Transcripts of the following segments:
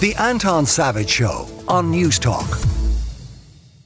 The Anton Savage Show on Newstalk.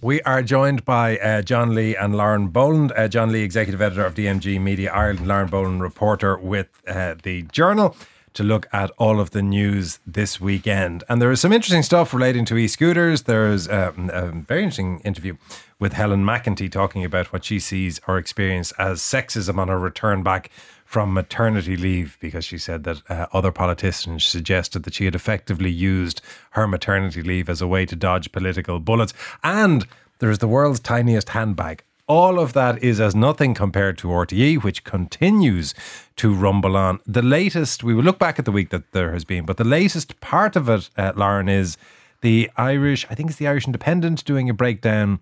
We are joined by uh, John Lee and Lauren Boland. Uh, John Lee, executive editor of DMG Media Ireland, Lauren Boland, reporter with uh, the Journal, to look at all of the news this weekend. And there is some interesting stuff relating to e scooters. There's um, a very interesting interview with Helen McEntee talking about what she sees or experience as sexism on her return back from maternity leave because she said that uh, other politicians suggested that she had effectively used her maternity leave as a way to dodge political bullets. And there is the world's tiniest handbag. All of that is as nothing compared to RTE, which continues to rumble on. The latest, we will look back at the week that there has been, but the latest part of it, uh, Lauren, is the Irish, I think it's the Irish Independent, doing a breakdown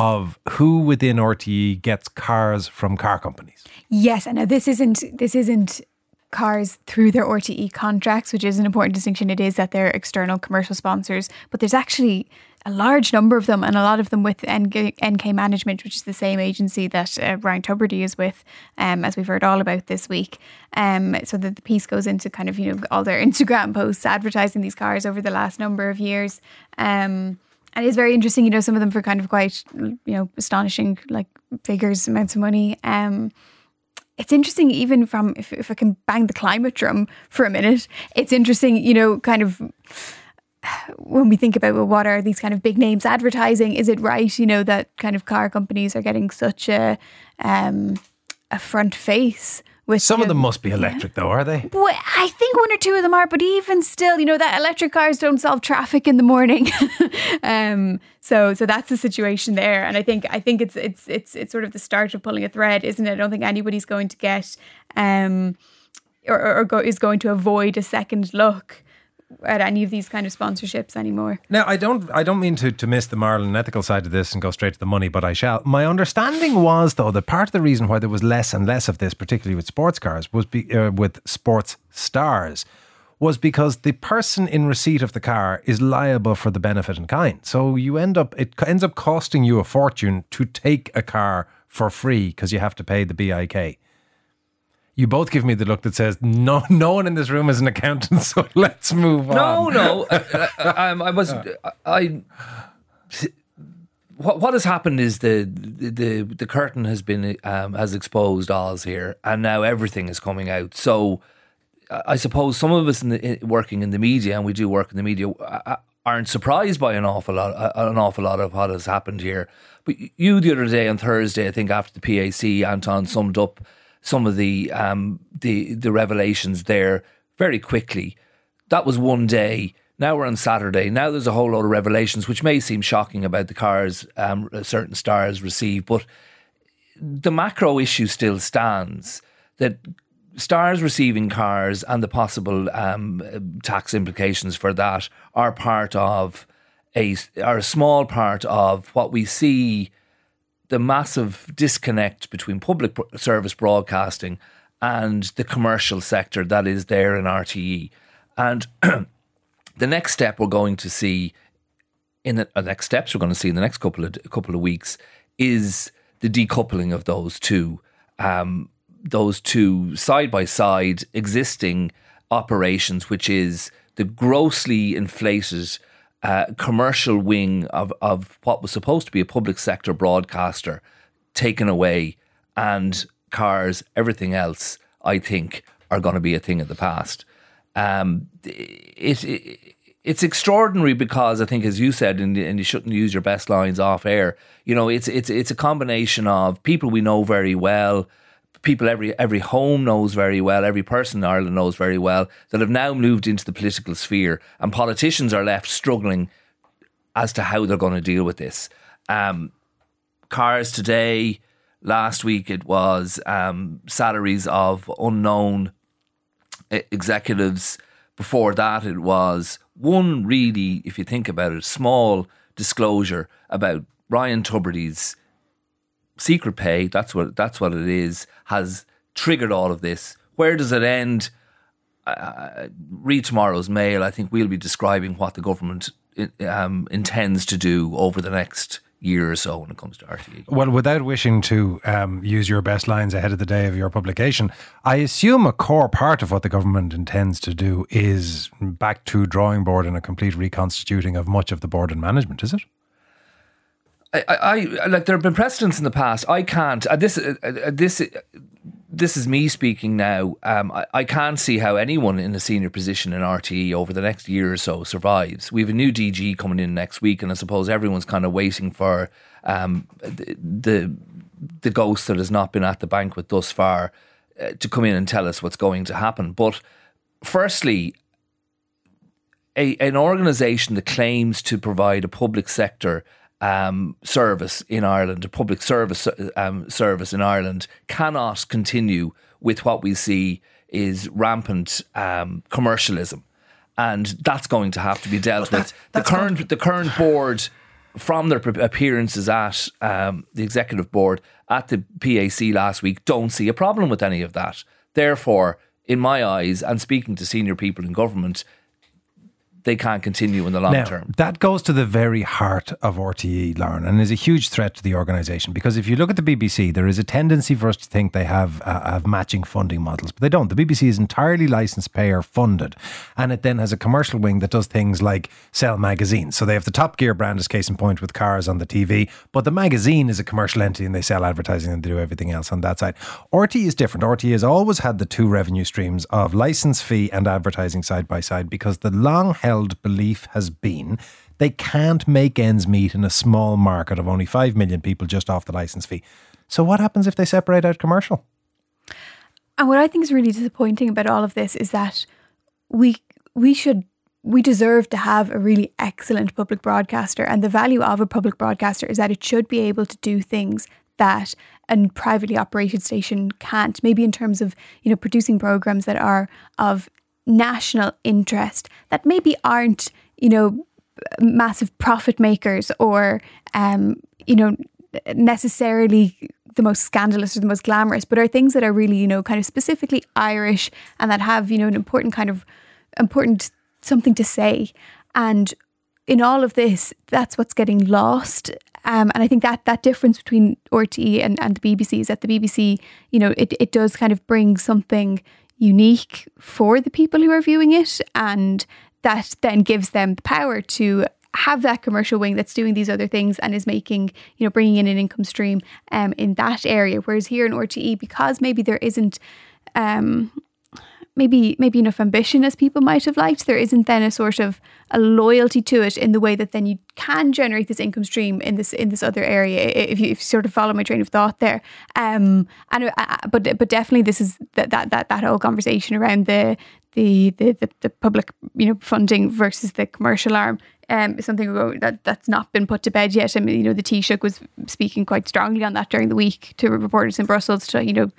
of who within RTE gets cars from car companies. Yes, and now this isn't this isn't cars through their RTE contracts, which is an important distinction. It is that they're external commercial sponsors, but there's actually a large number of them, and a lot of them with NK, NK Management, which is the same agency that uh, Ryan Tubridy is with, um, as we've heard all about this week. Um, so that the piece goes into kind of you know all their Instagram posts advertising these cars over the last number of years. Um, and it's very interesting, you know, some of them for kind of quite, you know, astonishing like figures, amounts of money. Um, it's interesting even from if, if I can bang the climate drum for a minute, it's interesting, you know, kind of when we think about well, what are these kind of big names advertising, is it right, you know, that kind of car companies are getting such a um, a front face with some of them must be electric yeah. though are they? Well, i think one or two of them are but even still you know that electric cars don't solve traffic in the morning. Um, so so that's the situation there. And i think i think it's it's it's it's sort of the start of pulling a thread isn't it? I don't think anybody's going to get um or, or go, is going to avoid a second look at any of these kind of sponsorships anymore. Now, I don't, I don't mean to, to miss the moral and ethical side of this and go straight to the money, but I shall. My understanding was, though, that part of the reason why there was less and less of this, particularly with sports cars, was be, uh, with sports stars, was because the person in receipt of the car is liable for the benefit in kind. So you end up, it ends up costing you a fortune to take a car for free because you have to pay the BIK you both give me the look that says no no one in this room is an accountant so let's move on. no. No I, I, I was I what what has happened is the the the curtain has been um, has exposed Oz here and now everything is coming out. So I suppose some of us in the, working in the media and we do work in the media uh, uh, aren't surprised by an awful lot uh, an awful lot of what has happened here. But you the other day on Thursday I think after the PAC Anton summed up some of the um, the the revelations there very quickly. That was one day. Now we're on Saturday. Now there's a whole lot of revelations, which may seem shocking about the cars um, certain stars receive, but the macro issue still stands that stars receiving cars and the possible um, tax implications for that are part of a are a small part of what we see the massive disconnect between public service broadcasting and the commercial sector that is there in RTE. And the next step we're going to see in the uh, next steps we're going to see in the next couple of couple of weeks is the decoupling of those two um, those two side by side existing operations, which is the grossly inflated commercial wing of, of what was supposed to be a public sector broadcaster taken away, and cars, everything else, I think, are going to be a thing of the past. Um, it, it, it's extraordinary because I think, as you said, and, and you shouldn't use your best lines off air. You know, it's it's it's a combination of people we know very well, people every every home knows very well, every person in Ireland knows very well that have now moved into the political sphere, and politicians are left struggling as to how they're going to deal with this. Um, cars today, last week it was um, salaries of unknown executives. Before that, it was one really, if you think about it, small disclosure about Ryan Tubridy's secret pay, that's what that's what it is, has triggered all of this. Where does it end? Uh, read tomorrow's mail. I think we'll be describing what the government um, intends to do over the next year or so when it comes to RTE. Well, without wishing to um, use your best lines ahead of the day of your publication, I assume a core part of what the government intends to do is back to drawing board and a complete reconstituting of much of the board and management, is it? I, I, like there have been precedents in the past. I can't. Uh, this, uh, uh, this, this is me speaking now. Um, I, I can't see how anyone in a senior position in RTE over the next year or so survives. We have a new DG coming in next week, and I suppose everyone's kind of waiting for um, the, the the ghost that has not been at the banquet thus far uh, to come in and tell us what's going to happen. But firstly, a, an organisation that claims to provide a public sector um, service in Ireland, a public service um, service in Ireland, cannot continue with what we see is rampant um, commercialism, and that's going to have to be dealt with. The current the current board, from their appearances at um, the executive board at the PAC last week, don't see a problem with any of that. Therefore, in my eyes, and speaking to senior people in government, they can't continue in the long now, term. That goes to the very heart of RTE, Lauren, and is a huge threat to the organisation because if you look at the BBC, there is a tendency for us to think they have uh, have matching funding models, but they don't. The BBC is entirely licensed payer funded, and it then has a commercial wing that does things like sell magazines. So they have the Top Gear brand as case in point with cars on the TV, but the magazine is a commercial entity and they sell advertising and they do everything else on that side. RTE is different. RTE has always had the two revenue streams of license fee and advertising side by side because the long held belief has been they can't make ends meet in a small market of only 5 million people just off the license fee. So, what happens if they separate out commercial? And what I think is really disappointing about all of this is that we we should we deserve to have a really excellent public broadcaster and the value of a public broadcaster is that it should be able to do things that a privately operated station can't maybe in terms of you know producing programs that are of national interest that maybe aren't, you know, massive profit makers or, um, you know, necessarily the most scandalous or the most glamorous, but are things that are really, you know, kind of specifically Irish and that have, you know, an important kind of important something to say. And in all of this, that's what's getting lost. Um, and I think that that difference between RTE and, and the BBC is that the BBC, you know, it, it does kind of bring something unique for the people who are viewing it. And that then gives them the power to have that commercial wing that's doing these other things and is making, you know, bringing in an income stream um, in that area. Whereas here in RTE, because maybe there isn't um, maybe maybe enough ambition as people might have liked. There isn't then a sort of a loyalty to it in the way that then you can generate this income stream in this in this other area. If you, if you sort of follow my train of thought there, um, and uh, uh but but definitely this is that that that that whole conversation around the the the the, the public you know funding versus the commercial arm um, something that that's not been put to bed yet. I mean, you know, the Taoiseach was speaking quite strongly on that during the week to reporters in Brussels to you know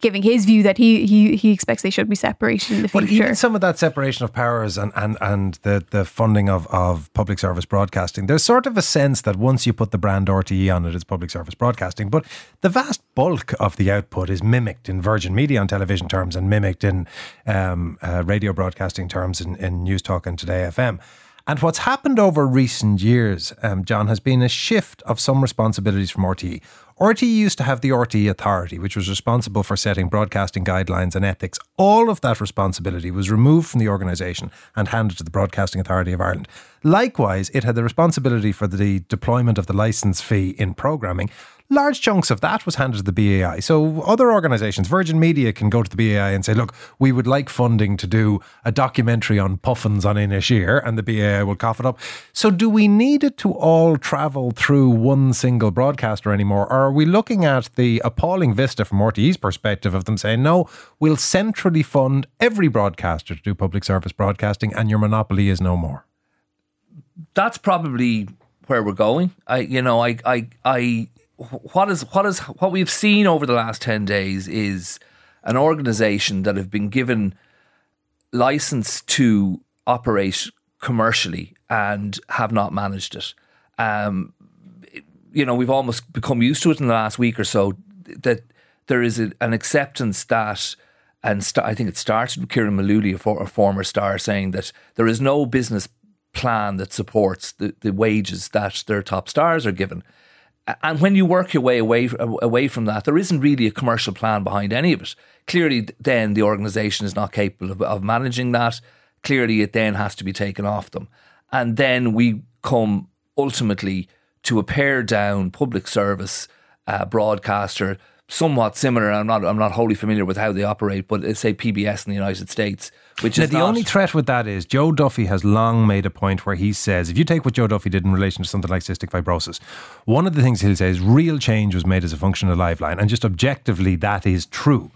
giving his view that he he he expects they should be separated in the future. But even some of that separation of powers and, and, and the, the funding of, of public service broadcasting, there's sort of a sense that once you put the brand RTE on it, it's public service broadcasting. But the vast bulk of the output is mimicked in Virgin Media on television terms and mimicked in um, uh, radio broadcasting terms in, in Newstalk and Today FM. And what's happened over recent years, um, John, has been a shift of some responsibilities from RTE. RTE used to have the RTE Authority, which was responsible for setting broadcasting guidelines and ethics. All of that responsibility was removed from the organisation and handed to the Broadcasting Authority of Ireland. Likewise, it had the responsibility for the deployment of the licence fee in programming large chunks of that was handed to the BAI. So other organisations, Virgin Media, can go to the BAI and say, look, we would like funding to do a documentary on puffins on Inisheer, and the BAI will cough it up. So do we need it to all travel through one single broadcaster anymore? Or are we looking at the appalling vista from RTE's perspective of them saying, no, we'll centrally fund every broadcaster to do public service broadcasting and your monopoly is no more? That's probably where we're going. I, you know, I, I, I what is what is what we've seen over the last 10 days is an organization that have been given license to operate commercially and have not managed it. Um, you know, we've almost become used to it in the last week or so that there is a, an acceptance that, and st- I think it started with Kieran Mullally, a, for, a former star, saying that there is no business plan that supports the, the wages that their top stars are given. And when you work your way away away from that, there isn't really a commercial plan behind any of it. Clearly, then the organisation is not capable of, of managing that. Clearly, it then has to be taken off them, and then we come ultimately to a pared down public service uh, broadcaster somewhat similar. I'm not I'm not wholly familiar with how they operate, but say PBS in the United States, which now, is the only threat with that is Joe Duffy has long made a point where he says if you take what Joe Duffy did in relation to something like cystic fibrosis, one of the things he'll say is real change was made as a function of Liveline, and just objectively that is true.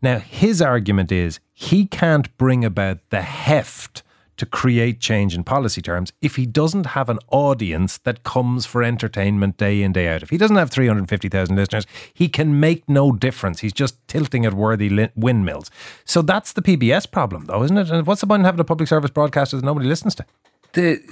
Now his argument is he can't bring about the heft to create change in policy terms if he doesn't have an audience that comes for entertainment day in, day out. If he doesn't have 350,000 listeners, he can make no difference. He's just tilting at worthy windmills. So that's the PBS problem, though, isn't it? And what's the point in having a public service broadcaster that nobody listens to? The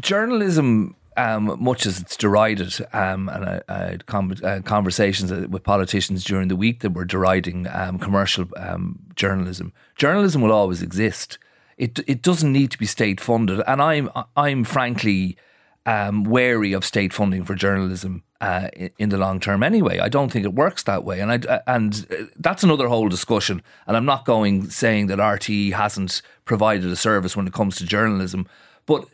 journalism um, much as it's derided, um, and I, I had com- uh, conversations with politicians during the week that were deriding um, commercial um, journalism. Journalism will always exist. It it doesn't need to be state funded, and I'm I'm frankly um, wary of state funding for journalism uh, in the long term. Anyway, I don't think it works that way, and I and uh, that's another whole discussion. And I'm not going saying that RTE hasn't provided a service when it comes to journalism, but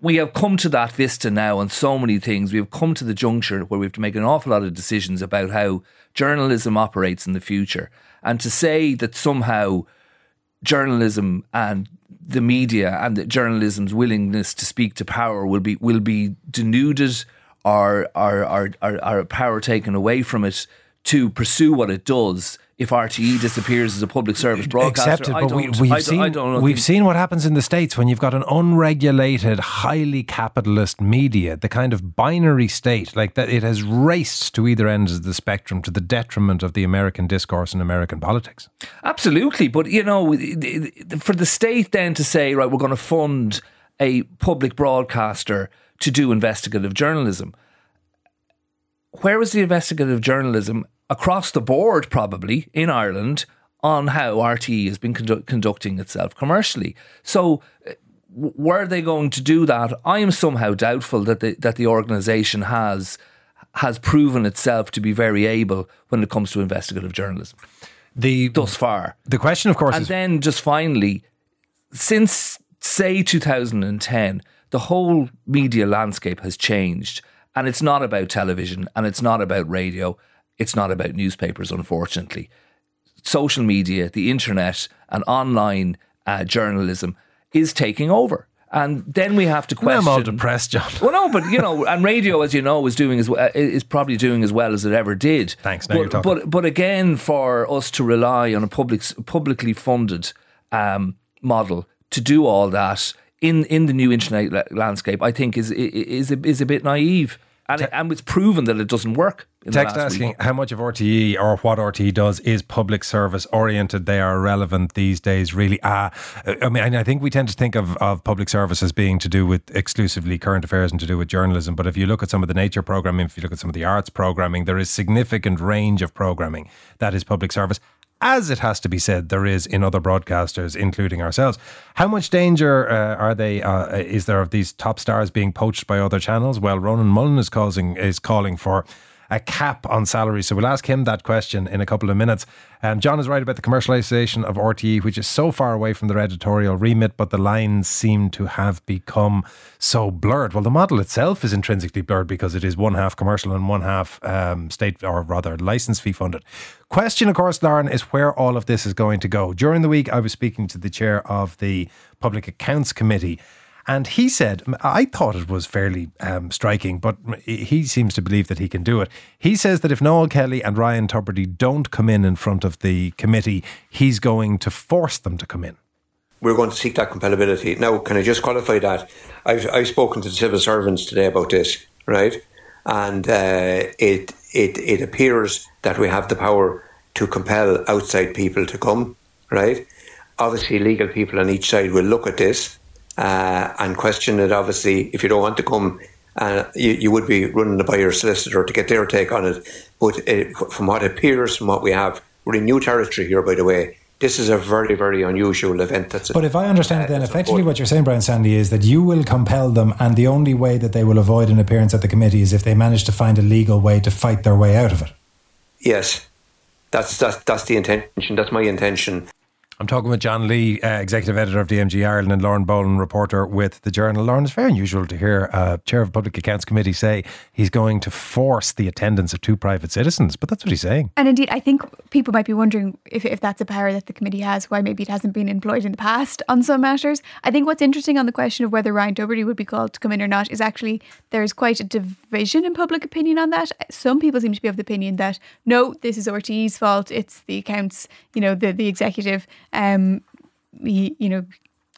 we have come to that vista now on so many things. We have come to the juncture where we have to make an awful lot of decisions about how journalism operates in the future. And to say that somehow journalism and the media and the journalism's willingness to speak to power will be will be denuded or or, or, or, or power taken away from it to pursue what it does if RTE disappears as a public service broadcaster. Accepted, but we, we've seen we've seen what happens in the states when you've got an unregulated, highly capitalist media, the kind of binary state like that. It has raced to either ends of the spectrum to the detriment of the American discourse and American politics. Absolutely, but you know, for the state then to say, right, we're going to fund a public broadcaster to do investigative journalism. Where was the investigative journalism across the board, probably in Ireland, on how RTE has been condu- conducting itself commercially. So, uh, were they going to do that? I am somehow doubtful that the, that the organisation has has proven itself to be very able when it comes to investigative journalism. The thus far, the question, of course, and is then just finally, since say 2010, the whole media landscape has changed, and it's not about television and it's not about radio it's not about newspapers, unfortunately. Social media, the internet, and online uh, journalism is taking over. And then we have to question. I'm all depressed, John. Well, no, but you know, and radio, as you know, is doing as well, is probably doing as well as it ever did. Thanks. Now but, you're talking. But but again, for us to rely on a public publicly funded um, model to do all that in in the new internet landscape, I think is is is, is a bit naive and, it, and it's proven that it doesn't work. Text asking week. how much of RTE or what RTE does is public service oriented. They are relevant these days, really. Ah, I mean, I think we tend to think of, of public service as being to do with exclusively current affairs and to do with journalism. But if you look at some of the nature programming, if you look at some of the arts programming, there is significant range of programming that is public service as it has to be said, there is in other broadcasters, including ourselves. How much danger uh, are they? Uh, is there of these top stars being poached by other channels? Well, Ronan Mullen is causing is calling for a cap on salaries. So we'll ask him that question in a couple of minutes. Um, John is right about the commercialisation of RTE, which is so far away from their editorial remit, but the lines seem to have become so blurred. Well, the model itself is intrinsically blurred because it is one half commercial and one half um, state, or rather, license fee funded. Question, of course, Lauren, is where all of this is going to go. During the week, I was speaking to the chair of the Public Accounts Committee and he said, I thought it was fairly um, striking, but he seems to believe that he can do it. He says that if Noel Kelly and Ryan Tubridy don't come in in front of the committee, he's going to force them to come in. We're going to seek that compellability. Now, can I just qualify that? I've, I've spoken to the civil servants today about this, right? And uh, it, it, it appears that we have the power to compel outside people to come, right? Obviously, legal people on each side will look at this uh, and question it. Obviously, if you don't want to come, uh, you, you would be running by your solicitor to get their take on it. But it, from what appears, from what we have, we're in new territory here, by the way. this is a very, very unusual event. That's but if I understand it, then effectively what you're saying, Brian Stanley, is that you will compel them, and the only way that they will avoid an appearance at the committee is if they manage to find a legal way to fight their way out of it. Yes, that's that's that's the intention. That's my intention. I'm talking with John Lee, uh, executive editor of DMG Ireland, and Lauren Boland, reporter with the Journal. Lauren, it's very unusual to hear a chair of public accounts committee say he's going to force the attendance of two private citizens, but that's what he's saying. And indeed, I think people might be wondering if, if that's a power that the committee has, why maybe it hasn't been employed in the past on some matters. I think what's interesting on the question of whether Ryan Tubridy would be called to come in or not is actually there's quite a division in public opinion on that. Some people seem to be of the opinion that no, this is RTE's fault. It's the accounts, you know, the the executive um, he, you know,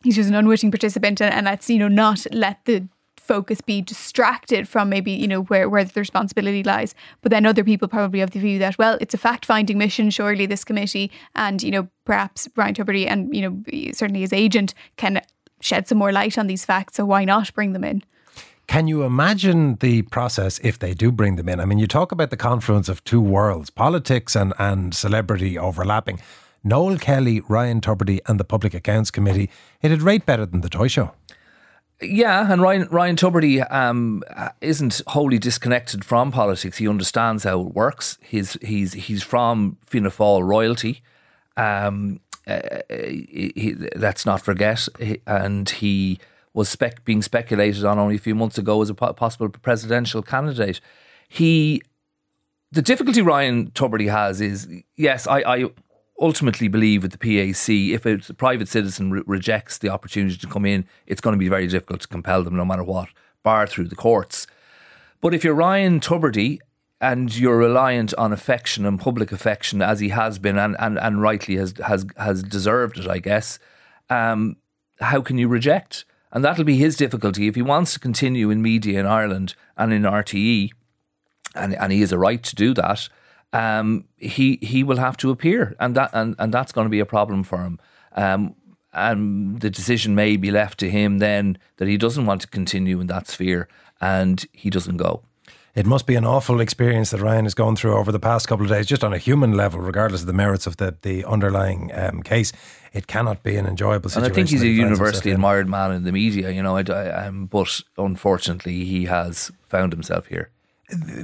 he's just an unwitting participant, and, and let's you know not let the focus be distracted from maybe you know where where the responsibility lies. But then other people probably have the view that well, it's a fact finding mission. Surely this committee and you know perhaps Ryan Tubridy and you know certainly his agent can shed some more light on these facts. So why not bring them in? Can you imagine the process if they do bring them in? I mean, you talk about the confluence of two worlds, politics and, and celebrity overlapping. Noel Kelly, Ryan Tubridy, and the Public Accounts Committee, it'd rate better than the Toy Show. Yeah, and Ryan Ryan Tubridy um, isn't wholly disconnected from politics. He understands how it works. He's he's he's from Fianna Fáil royalty. Um, uh, he, he, let's not forget, and he was spec- being speculated on only a few months ago as a possible presidential candidate. He, the difficulty Ryan Tubridy has is yes, I, I ultimately believe with the PAC, if a private citizen re- rejects the opportunity to come in, it's going to be very difficult to compel them, no matter what, bar through the courts. But if you're Ryan Tubridy and you're reliant on affection and public affection, as he has been and, and, and rightly has, has, has deserved it, I guess, um, how can you reject? And that'll be his difficulty. If he wants to continue in media in Ireland and in RTE, and, and he has a right to do that, um, he he will have to appear, and that and, and that's going to be a problem for him. Um, and the decision may be left to him then that he doesn't want to continue in that sphere, and he doesn't go. It must be an awful experience that Ryan has gone through over the past couple of days, just on a human level, regardless of the merits of the the underlying um, case. It cannot be an enjoyable situation. And I think he's a universally admired man in the media, you know. I, I, um, but unfortunately, he has found himself here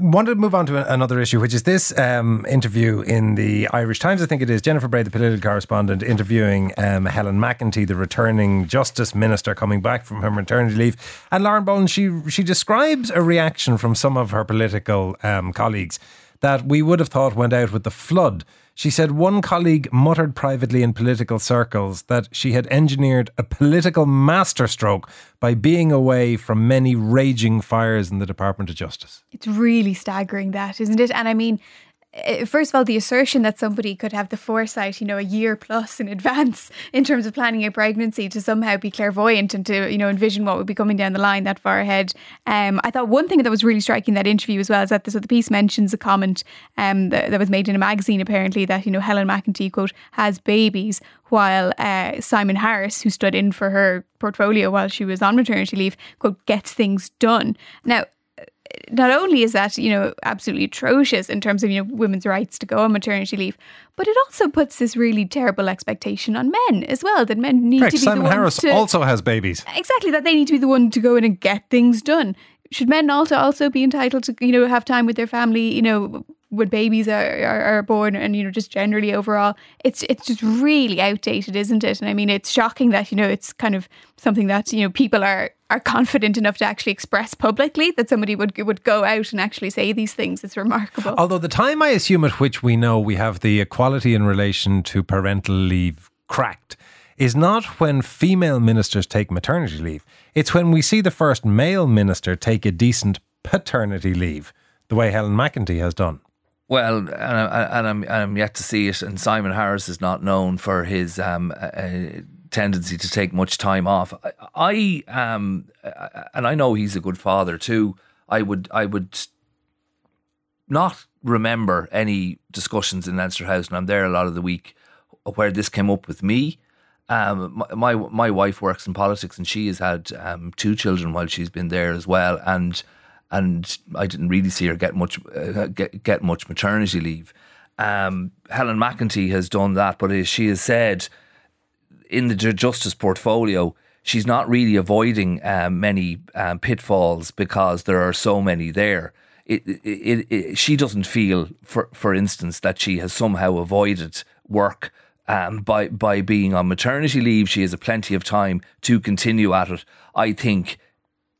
wanted to move on to another issue, which is this um, interview in the Irish Times. I think it is Jennifer Bray, the political correspondent, interviewing um, Helen McEntee, the returning Justice Minister, coming back from her maternity leave. And Lauren Boland, she she describes a reaction from some of her political um, colleagues that we would have thought went out with the flood she said one colleague muttered privately in political circles that she had engineered a political masterstroke by being away from many raging fires in the Department of Justice. It's really staggering, that, isn't it? And I mean, first of all, the assertion that somebody could have the foresight, you know, a year plus in advance in terms of planning a pregnancy to somehow be clairvoyant and to, you know, envision what would be coming down the line that far ahead. Um, I thought one thing that was really striking that interview as well is that so the piece mentions a comment um, that, that was made in a magazine apparently that, you know, Helen McEntee, quote, has babies while uh, Simon Harris, who stood in for her portfolio while she was on maternity leave, quote, gets things done. Now, not only is that you know absolutely atrocious in terms of you know women's rights to go on maternity leave, but it also puts this really terrible expectation on men as well that men need Correct. to be Simon the Harris to, also has babies. Exactly that they need to be the one to go in and get things done. Should men also also be entitled to you know have time with their family? You know when babies are, are, are, born and you know just generally overall it's it's just really outdated isn't it and i mean it's shocking that you know it's kind of something that you know people are are confident enough to actually express publicly that somebody would would go out and actually say these things is remarkable. Although the time I assume at which we know we have the equality in relation to parental leave cracked is not when female ministers take maternity leave. It's when we see the first male minister take a decent paternity leave, the way Helen McEntee has done. Well, and, I, and I'm, I'm yet to see it. And Simon Harris is not known for his um, uh, tendency to take much time off. I, I um, and I know he's a good father too. I would, I would not remember any discussions in Leinster House, and I'm there a lot of the week where this came up with me. Um, my, my, my wife works in politics, and she has had um, two children while she's been there as well, and and I didn't really see her get much uh, get get much maternity leave. Um, Helen McEntee has done that, but she has said in the justice portfolio, she's not really avoiding um, many um, pitfalls because there are so many there. It, it, it, she doesn't feel, for for instance, that she has somehow avoided work um, by by being on maternity leave. She has a plenty of time to continue at it. I think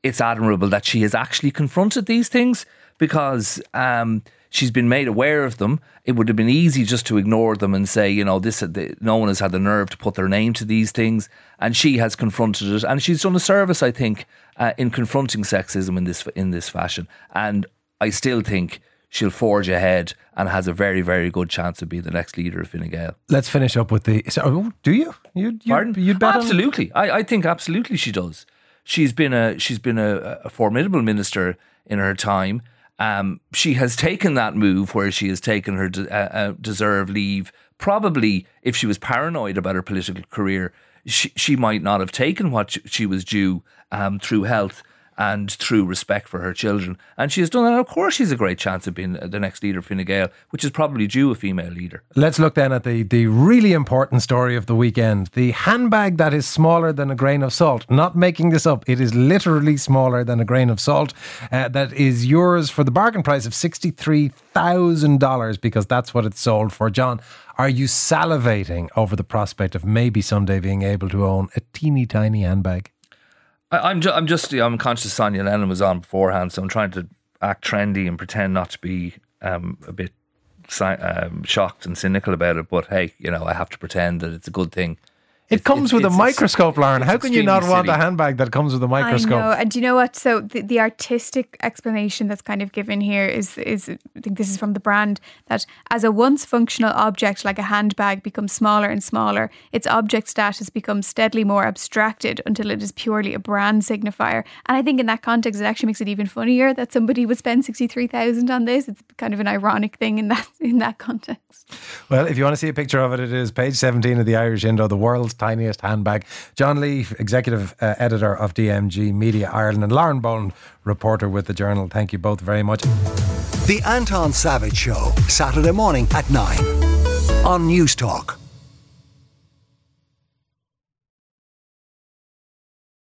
it's admirable that she has actually confronted these things because um, she's been made aware of them. It would have been easy just to ignore them and say, you know, this no one has had the nerve to put their name to these things, and she has confronted it, and she's done a service, I think, uh, in confronting sexism in this in this fashion. And I still think she'll forge ahead and has a very, very good chance of being the next leader of Fine Gael. Let's finish up with the. Oh, do you? You, Pardon? You'd bet absolutely. I, I think absolutely she does. She's been a she's been a, a formidable minister in her time. Um, she has taken that move where she has taken her de- uh, uh, deserved leave. Probably, if she was paranoid about her political career, she, she might not have taken what she was due um, through health and through respect for her children. And she has done that. Of course, she's a great chance of being the next leader of Fine Gael, which is probably due a female leader. Let's look then at the, the really important story of the weekend the handbag that is smaller than a grain of salt. Not making this up, it is literally smaller than a grain of salt. Uh, that is yours for the bargain price of $63,000 because that's what it's sold for. John, are you salivating over the prospect of maybe someday being able to own a teeny tiny handbag? I, am ju- I'm just I'm conscious Sonya Lennon was on beforehand, so I'm trying to act trendy and pretend not to be um, a bit um, shocked and cynical about it. But hey, you know, I have to pretend that it's a good thing it comes with a microscope, Lauren. How can you not want a handbag that comes with a microscope? I know. And do you know what? So the, the artistic explanation that's kind of given here is is I think this is from the brand that as a once functional object like a handbag becomes smaller and smaller, its object status becomes steadily more abstracted until it is purely a brand signifier. And I think in that context, it actually makes it even funnier that somebody would spend sixty three thousand on this. It's kind of an ironic thing in that in that context. Well, if you want to see a picture of it, it is page seventeen of the Irish Indo, the world's tiniest handbag. John Lee, executive uh, editor of DMG Media Ireland, and Lauren Boland, reporter with the Journal. Thank you both very much. The Anton Savage Show, Saturday morning at 9 on Newstalk.